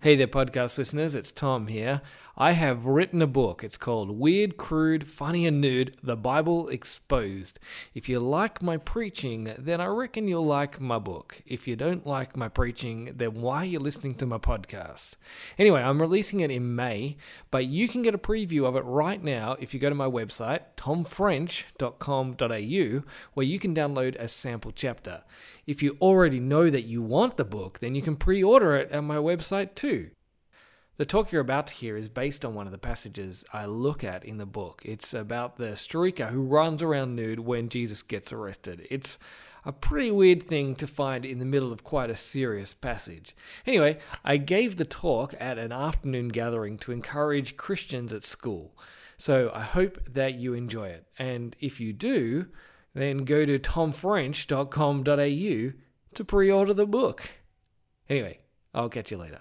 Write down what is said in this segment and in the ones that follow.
Hey there, podcast listeners. It's Tom here. I have written a book. It's called Weird, Crude, Funny, and Nude The Bible Exposed. If you like my preaching, then I reckon you'll like my book. If you don't like my preaching, then why are you listening to my podcast? Anyway, I'm releasing it in May, but you can get a preview of it right now if you go to my website, tomfrench.com.au, where you can download a sample chapter. If you already know that you want the book, then you can pre order it at my website too. The talk you're about to hear is based on one of the passages I look at in the book. It's about the streaker who runs around nude when Jesus gets arrested. It's a pretty weird thing to find in the middle of quite a serious passage. Anyway, I gave the talk at an afternoon gathering to encourage Christians at school. So I hope that you enjoy it. And if you do, then go to tomfrench.com.au to pre order the book. Anyway, I'll catch you later.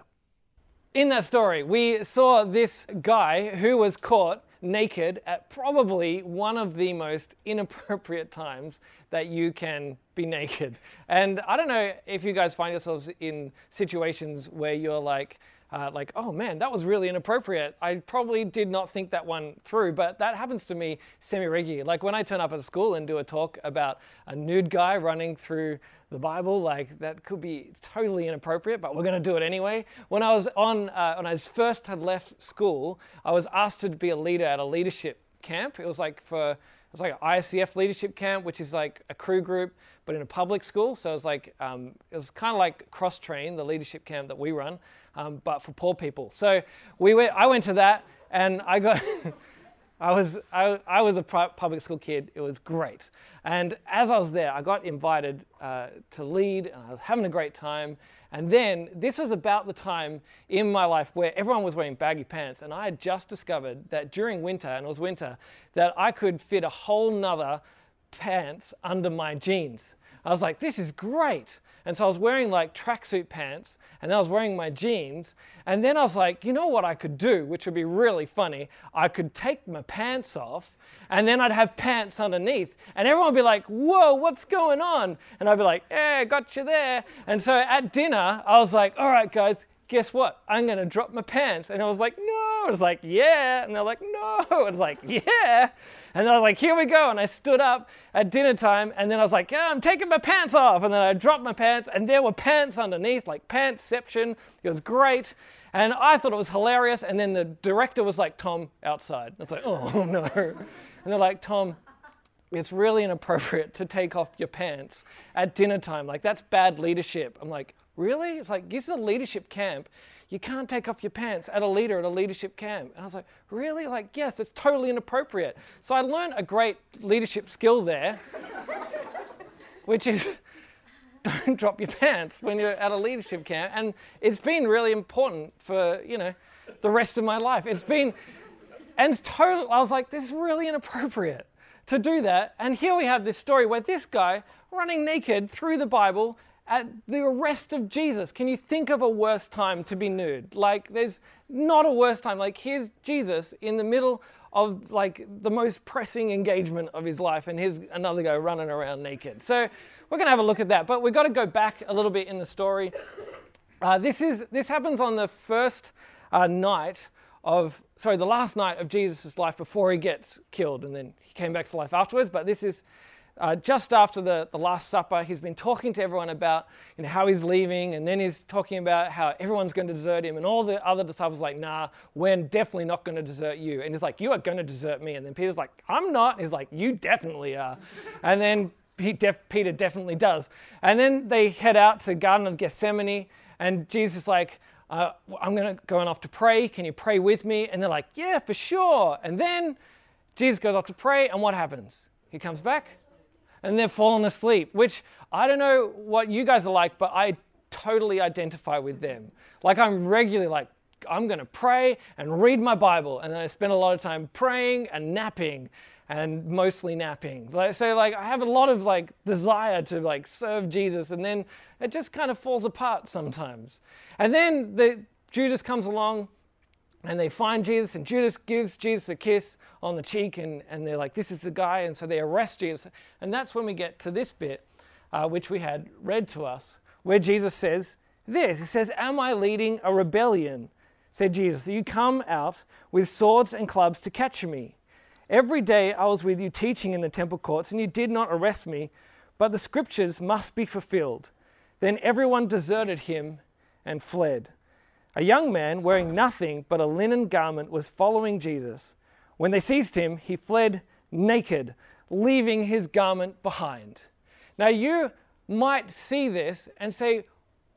In that story, we saw this guy who was caught naked at probably one of the most inappropriate times that you can be naked. And I don't know if you guys find yourselves in situations where you're like, uh, like, oh man, that was really inappropriate. I probably did not think that one through, but that happens to me semi regularly. Like when I turn up at school and do a talk about a nude guy running through the Bible, like that could be totally inappropriate, but we're going to do it anyway. When I was on, uh, when I first had left school, I was asked to be a leader at a leadership camp. It was like for, it was like an ICF leadership camp, which is like a crew group, but in a public school. So it was like, um, it was kind of like cross train, the leadership camp that we run, um, but for poor people. So we went, I went to that and I got, I was, I, I was a public school kid. It was great. And as I was there, I got invited uh, to lead, and I was having a great time. And then this was about the time in my life where everyone was wearing baggy pants, and I had just discovered that during winter, and it was winter, that I could fit a whole nother pants under my jeans. I was like, this is great. And so I was wearing like tracksuit pants and I was wearing my jeans. And then I was like, you know what I could do, which would be really funny? I could take my pants off and then I'd have pants underneath. And everyone would be like, whoa, what's going on? And I'd be like, yeah, got you there. And so at dinner, I was like, all right, guys, guess what? I'm going to drop my pants. And I was like, no. I was like, yeah. And they're like, no. I was like, yeah. And I was like, here we go. And I stood up at dinner time. And then I was like, yeah, I'm taking my pants off. And then I dropped my pants. And there were pants underneath, like pantsception. It was great. And I thought it was hilarious. And then the director was like, Tom, outside. I was like, oh, no. And they're like, Tom, it's really inappropriate to take off your pants at dinner time. Like, that's bad leadership. I'm like, really? It's like, this is a leadership camp you can't take off your pants at a leader at a leadership camp. And I was like, really? Like, yes, it's totally inappropriate. So I learned a great leadership skill there, which is don't drop your pants when you're at a leadership camp. And it's been really important for, you know, the rest of my life. It's been, and totally, I was like, this is really inappropriate to do that. And here we have this story where this guy running naked through the Bible at the arrest of Jesus. Can you think of a worse time to be nude? Like, there's not a worse time. Like, here's Jesus in the middle of like the most pressing engagement of his life, and here's another guy running around naked. So, we're going to have a look at that, but we've got to go back a little bit in the story. Uh, this is this happens on the first uh, night of sorry, the last night of Jesus' life before he gets killed, and then he came back to life afterwards. But this is uh, just after the, the Last Supper, he's been talking to everyone about you know, how he's leaving, and then he's talking about how everyone's going to desert him, and all the other disciples are like, nah, we're definitely not going to desert you. And he's like, you are going to desert me. And then Peter's like, I'm not. And he's like, you definitely are. and then def- Peter definitely does. And then they head out to the Garden of Gethsemane, and Jesus is like, uh, I'm going to going off to pray. Can you pray with me? And they're like, yeah, for sure. And then Jesus goes off to pray, and what happens? He comes back and they've fallen asleep, which I don't know what you guys are like, but I totally identify with them. Like I'm regularly like, I'm going to pray and read my Bible, and then I spend a lot of time praying and napping, and mostly napping. Like, so like I have a lot of like desire to like serve Jesus, and then it just kind of falls apart sometimes. And then the Judas comes along, and they find Jesus, and Judas gives Jesus a kiss, on the cheek and, and they're like, this is the guy. And so they arrest Jesus. And that's when we get to this bit, uh, which we had read to us, where Jesus says, this. He says, Am I leading a rebellion? Said Jesus, You come out with swords and clubs to catch me. Every day I was with you teaching in the temple courts, and you did not arrest me, but the scriptures must be fulfilled. Then everyone deserted him and fled. A young man wearing nothing but a linen garment was following Jesus. When they seized him, he fled naked, leaving his garment behind. Now, you might see this and say,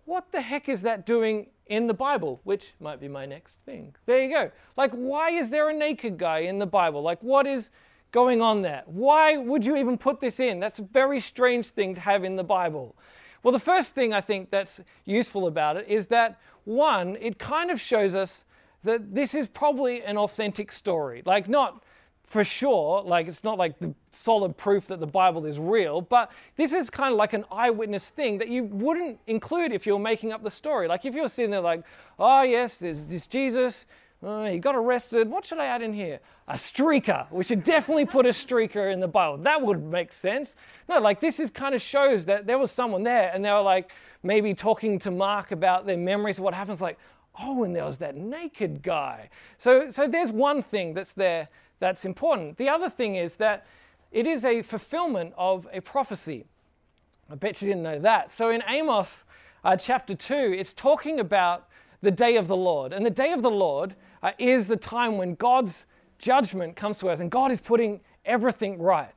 What the heck is that doing in the Bible? Which might be my next thing. There you go. Like, why is there a naked guy in the Bible? Like, what is going on there? Why would you even put this in? That's a very strange thing to have in the Bible. Well, the first thing I think that's useful about it is that, one, it kind of shows us that this is probably an authentic story. Like, not for sure, like, it's not like the solid proof that the Bible is real, but this is kind of like an eyewitness thing that you wouldn't include if you're making up the story. Like, if you're sitting there, like, oh, yes, there's this Jesus, oh, he got arrested. What should I add in here? A streaker. We should definitely put a streaker in the Bible. That would make sense. No, like this is kind of shows that there was someone there and they were like maybe talking to Mark about their memories of what happens. Like, oh, and there was that naked guy. So, so there's one thing that's there that's important. The other thing is that it is a fulfillment of a prophecy. I bet you didn't know that. So in Amos uh, chapter 2, it's talking about the day of the Lord. And the day of the Lord uh, is the time when God's judgment comes to earth and God is putting everything right.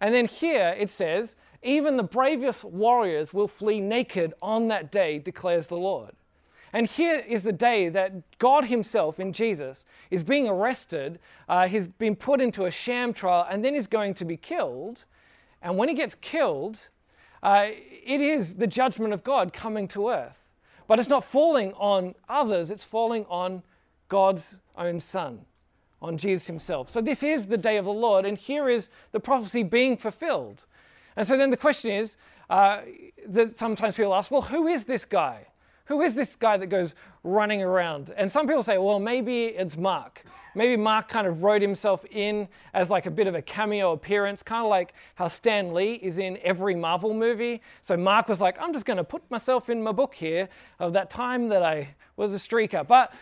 And then here it says, even the bravest warriors will flee naked on that day, declares the Lord. And here is the day that God Himself in Jesus is being arrested. Uh, he's been put into a sham trial and then he's going to be killed. And when he gets killed, uh, it is the judgment of God coming to earth. But it's not falling on others, it's falling on God's own Son, on Jesus Himself. So this is the day of the Lord, and here is the prophecy being fulfilled. And so then the question is uh, that sometimes people ask, well, who is this guy? Who is this guy that goes running around? And some people say, well, maybe it's Mark. Maybe Mark kind of wrote himself in as like a bit of a cameo appearance, kind of like how Stan Lee is in every Marvel movie. So Mark was like, I'm just going to put myself in my book here of that time that I was a streaker. But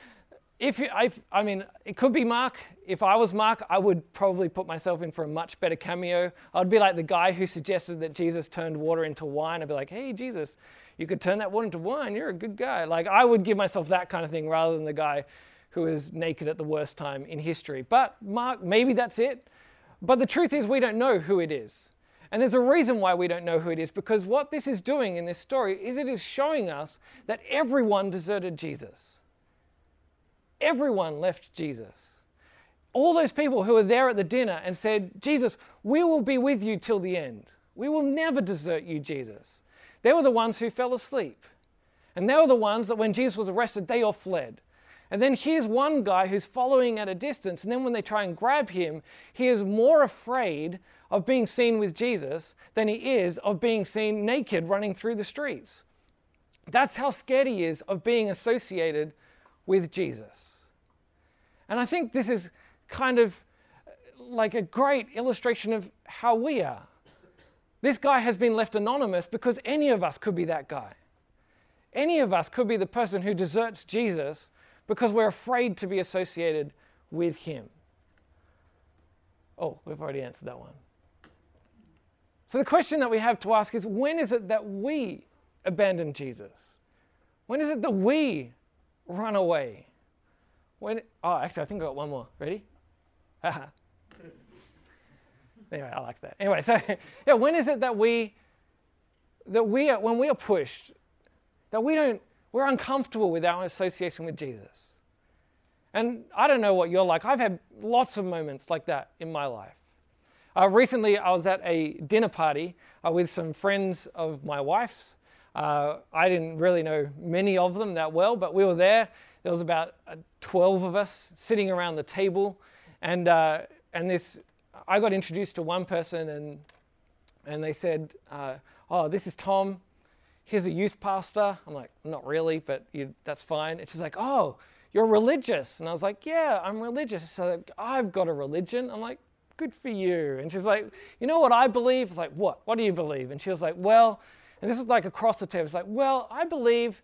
if you, I, I mean, it could be Mark. If I was Mark, I would probably put myself in for a much better cameo. I'd be like the guy who suggested that Jesus turned water into wine. I'd be like, hey, Jesus, you could turn that water into wine. You're a good guy. Like, I would give myself that kind of thing rather than the guy who is naked at the worst time in history. But Mark, maybe that's it. But the truth is, we don't know who it is. And there's a reason why we don't know who it is, because what this is doing in this story is it is showing us that everyone deserted Jesus. Everyone left Jesus. All those people who were there at the dinner and said, Jesus, we will be with you till the end. We will never desert you, Jesus. They were the ones who fell asleep. And they were the ones that when Jesus was arrested, they all fled. And then here's one guy who's following at a distance. And then when they try and grab him, he is more afraid of being seen with Jesus than he is of being seen naked running through the streets. That's how scared he is of being associated with Jesus. And I think this is kind of uh, like a great illustration of how we are. This guy has been left anonymous because any of us could be that guy. Any of us could be the person who deserts Jesus because we're afraid to be associated with him. Oh, we've already answered that one. So the question that we have to ask is when is it that we abandon Jesus? When is it that we run away? When oh actually I think I got one more. Ready? anyway, I like that. Anyway, so yeah, when is it that we that we are, when we are pushed, that we don't we're uncomfortable with our association with Jesus? And I don't know what you're like. I've had lots of moments like that in my life. Uh, recently, I was at a dinner party uh, with some friends of my wife's. Uh, I didn't really know many of them that well, but we were there. There was about uh, 12 of us sitting around the table, and uh, and this I got introduced to one person, and and they said, uh, "Oh, this is Tom. He's a youth pastor." I'm like, "Not really, but you, that's fine." It's just like, "Oh." you're religious. And I was like, yeah, I'm religious. So I've got a religion. I'm like, good for you. And she's like, you know what I believe? Like, what? What do you believe? And she was like, well, and this is like across the table. It's like, well, I believe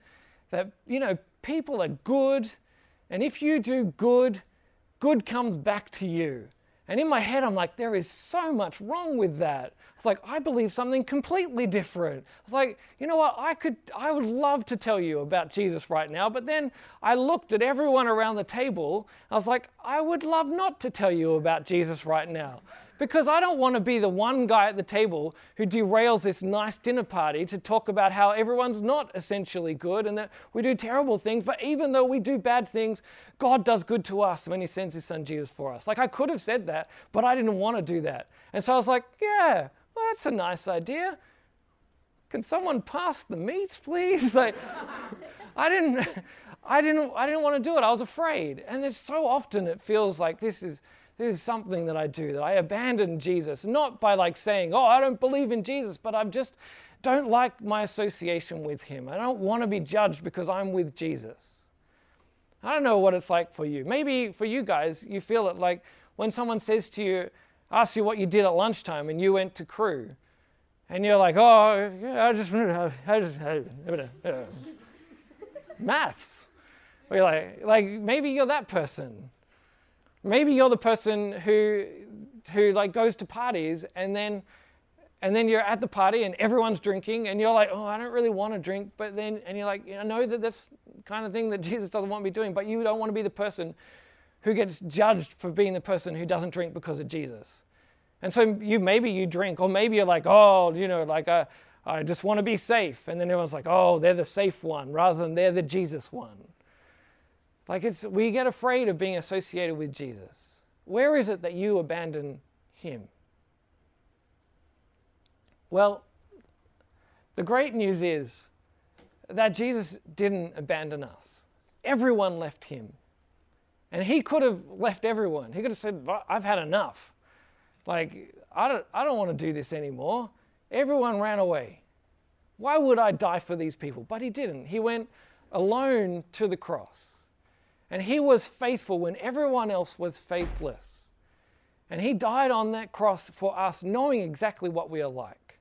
that, you know, people are good, and if you do good, good comes back to you. And in my head, I'm like, there is so much wrong with that. It's like, I believe something completely different. It's like, you know what? I could, I would love to tell you about Jesus right now. But then I looked at everyone around the table. I was like, I would love not to tell you about Jesus right now because I don't want to be the one guy at the table who derails this nice dinner party to talk about how everyone's not essentially good and that we do terrible things. But even though we do bad things, God does good to us when He sends His Son Jesus for us. Like I could have said that, but I didn't want to do that. And so I was like, yeah, well, that's a nice idea. Can someone pass the meat, please? Like, I didn't. I didn't, I didn't want to do it. I was afraid. And there's so often it feels like this is this is something that I do, that I abandon Jesus. Not by like saying, oh, I don't believe in Jesus, but I just don't like my association with him. I don't want to be judged because I'm with Jesus. I don't know what it's like for you. Maybe for you guys, you feel it like when someone says to you, asks you what you did at lunchtime and you went to crew. And you're like, oh, yeah, I just, I just, maths. Or you're like, like, maybe you're that person. Maybe you're the person who who like goes to parties and then and then you're at the party and everyone's drinking and you're like, oh, I don't really want to drink, but then and you're like, I know that that's kind of thing that Jesus doesn't want me doing, but you don't want to be the person who gets judged for being the person who doesn't drink because of Jesus. And so you maybe you drink, or maybe you're like, oh, you know, like uh, I just want to be safe, and then everyone's like, oh, they're the safe one, rather than they're the Jesus one. Like it's we get afraid of being associated with Jesus. Where is it that you abandon him? Well, the great news is that Jesus didn't abandon us. Everyone left him. And he could have left everyone. He could have said, I've had enough. Like, I don't, I don't want to do this anymore. Everyone ran away. Why would I die for these people? But he didn't. He went alone to the cross. And he was faithful when everyone else was faithless. And he died on that cross for us, knowing exactly what we are like.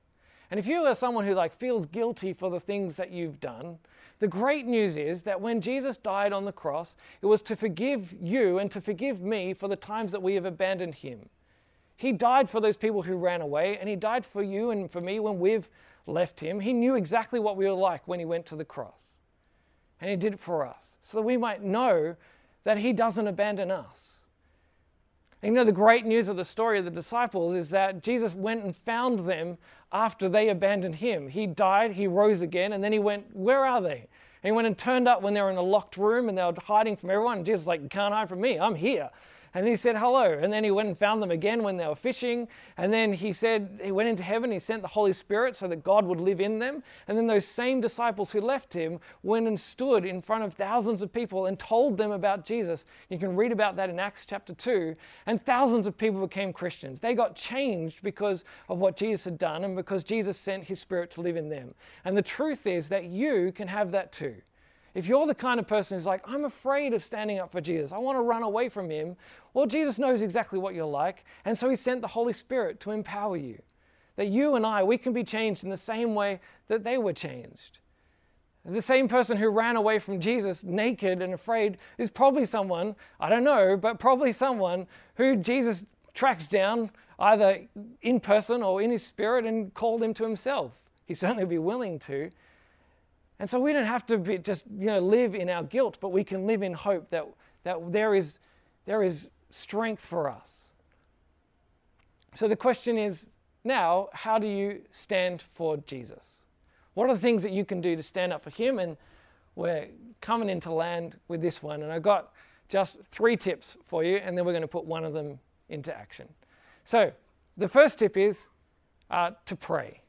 And if you are someone who like feels guilty for the things that you've done, the great news is that when Jesus died on the cross, it was to forgive you and to forgive me for the times that we have abandoned him. He died for those people who ran away, and he died for you and for me when we've left him. He knew exactly what we were like when he went to the cross. And he did it for us so that we might know that He doesn't abandon us. And you know, the great news of the story of the disciples is that Jesus went and found them after they abandoned Him. He died, He rose again, and then He went, Where are they? And He went and turned up when they were in a locked room and they were hiding from everyone. And Jesus like, You can't hide from me, I'm here. And he said hello. And then he went and found them again when they were fishing. And then he said he went into heaven. He sent the Holy Spirit so that God would live in them. And then those same disciples who left him went and stood in front of thousands of people and told them about Jesus. You can read about that in Acts chapter 2. And thousands of people became Christians. They got changed because of what Jesus had done and because Jesus sent his Spirit to live in them. And the truth is that you can have that too. If you're the kind of person who's like, I'm afraid of standing up for Jesus, I want to run away from him, well, Jesus knows exactly what you're like, and so he sent the Holy Spirit to empower you. That you and I, we can be changed in the same way that they were changed. The same person who ran away from Jesus naked and afraid is probably someone, I don't know, but probably someone who Jesus tracked down either in person or in his spirit and called him to himself. He certainly would be willing to. And so we don't have to be just you know live in our guilt, but we can live in hope that, that there, is, there is strength for us. So the question is now, how do you stand for Jesus? What are the things that you can do to stand up for him? And we're coming into land with this one. And I've got just three tips for you, and then we're going to put one of them into action. So the first tip is uh, to pray.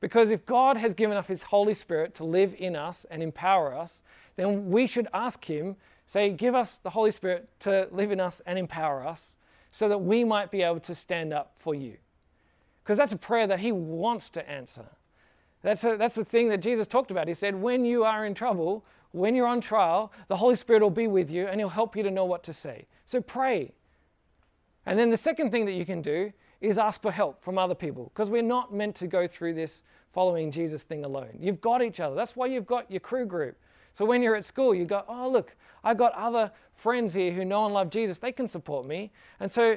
Because if God has given us His Holy Spirit to live in us and empower us, then we should ask Him, say, give us the Holy Spirit to live in us and empower us so that we might be able to stand up for you. Because that's a prayer that He wants to answer. That's, a, that's the thing that Jesus talked about. He said, when you are in trouble, when you're on trial, the Holy Spirit will be with you and He'll help you to know what to say. So pray. And then the second thing that you can do is ask for help from other people because we're not meant to go through this following Jesus thing alone. You've got each other. That's why you've got your crew group. So when you're at school, you go, oh, look, I've got other friends here who know and love Jesus. They can support me. And so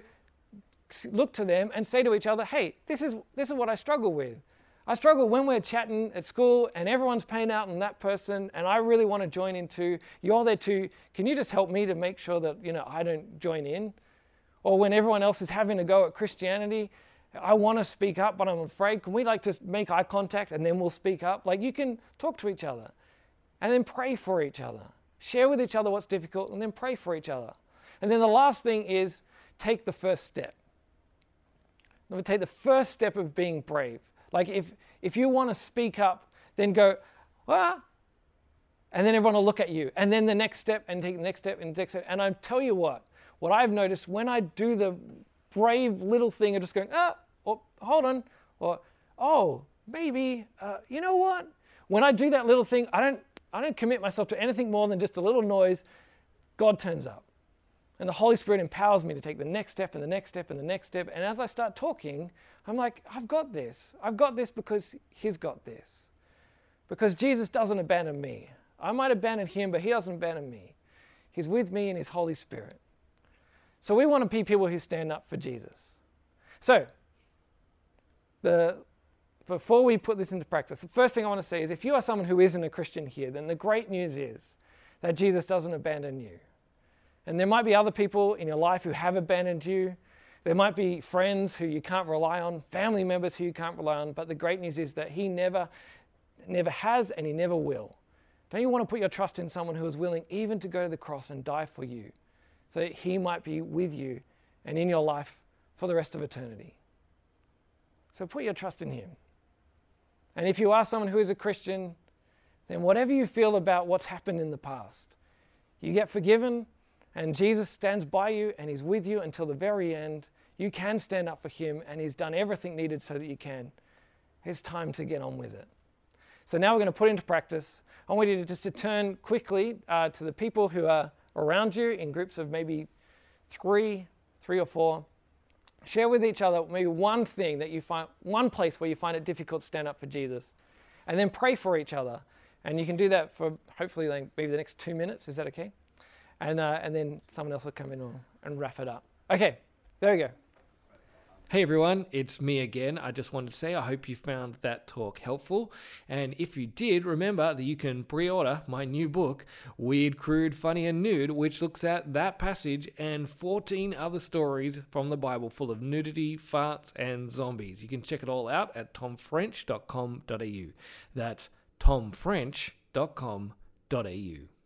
look to them and say to each other, hey, this is, this is what I struggle with. I struggle when we're chatting at school and everyone's paying out on that person and I really want to join in too. You're there too. Can you just help me to make sure that, you know, I don't join in? Or when everyone else is having a go at Christianity, I want to speak up, but I'm afraid. Can we like just make eye contact and then we'll speak up? Like you can talk to each other and then pray for each other. Share with each other what's difficult and then pray for each other. And then the last thing is take the first step. Let me take the first step of being brave. Like if if you want to speak up, then go, ah, and then everyone will look at you. And then the next step, and take the next step, and the next step. And I tell you what, what I've noticed when I do the brave little thing of just going, ah, or hold on, or oh, maybe, uh, you know what? When I do that little thing, I don't, I don't commit myself to anything more than just a little noise. God turns up. And the Holy Spirit empowers me to take the next step and the next step and the next step. And as I start talking, I'm like, I've got this. I've got this because He's got this. Because Jesus doesn't abandon me. I might abandon Him, but He doesn't abandon me. He's with me in His Holy Spirit. So we want to be people who stand up for Jesus. So, the, before we put this into practice, the first thing I want to say is if you are someone who isn't a Christian here, then the great news is that Jesus doesn't abandon you. And there might be other people in your life who have abandoned you. There might be friends who you can't rely on, family members who you can't rely on, but the great news is that He never, never has and He never will. Don't you want to put your trust in someone who is willing even to go to the cross and die for you so that He might be with you and in your life for the rest of eternity? So put your trust in Him. And if you are someone who is a Christian, then whatever you feel about what's happened in the past, you get forgiven and Jesus stands by you and He's with you until the very end. You can stand up for Him and He's done everything needed so that you can. It's time to get on with it. So now we're going to put into practice. I want you to just to turn quickly uh, to the people who are around you in groups of maybe three, three or four. Share with each other maybe one thing that you find, one place where you find it difficult to stand up for Jesus. And then pray for each other. And you can do that for hopefully like maybe the next two minutes. Is that okay? and, uh, and then someone else will come in and wrap it up. Okay, there we go. Hey everyone, it's me again. I just wanted to say I hope you found that talk helpful. And if you did, remember that you can pre order my new book, Weird, Crude, Funny, and Nude, which looks at that passage and 14 other stories from the Bible full of nudity, farts, and zombies. You can check it all out at tomfrench.com.au. That's tomfrench.com.au.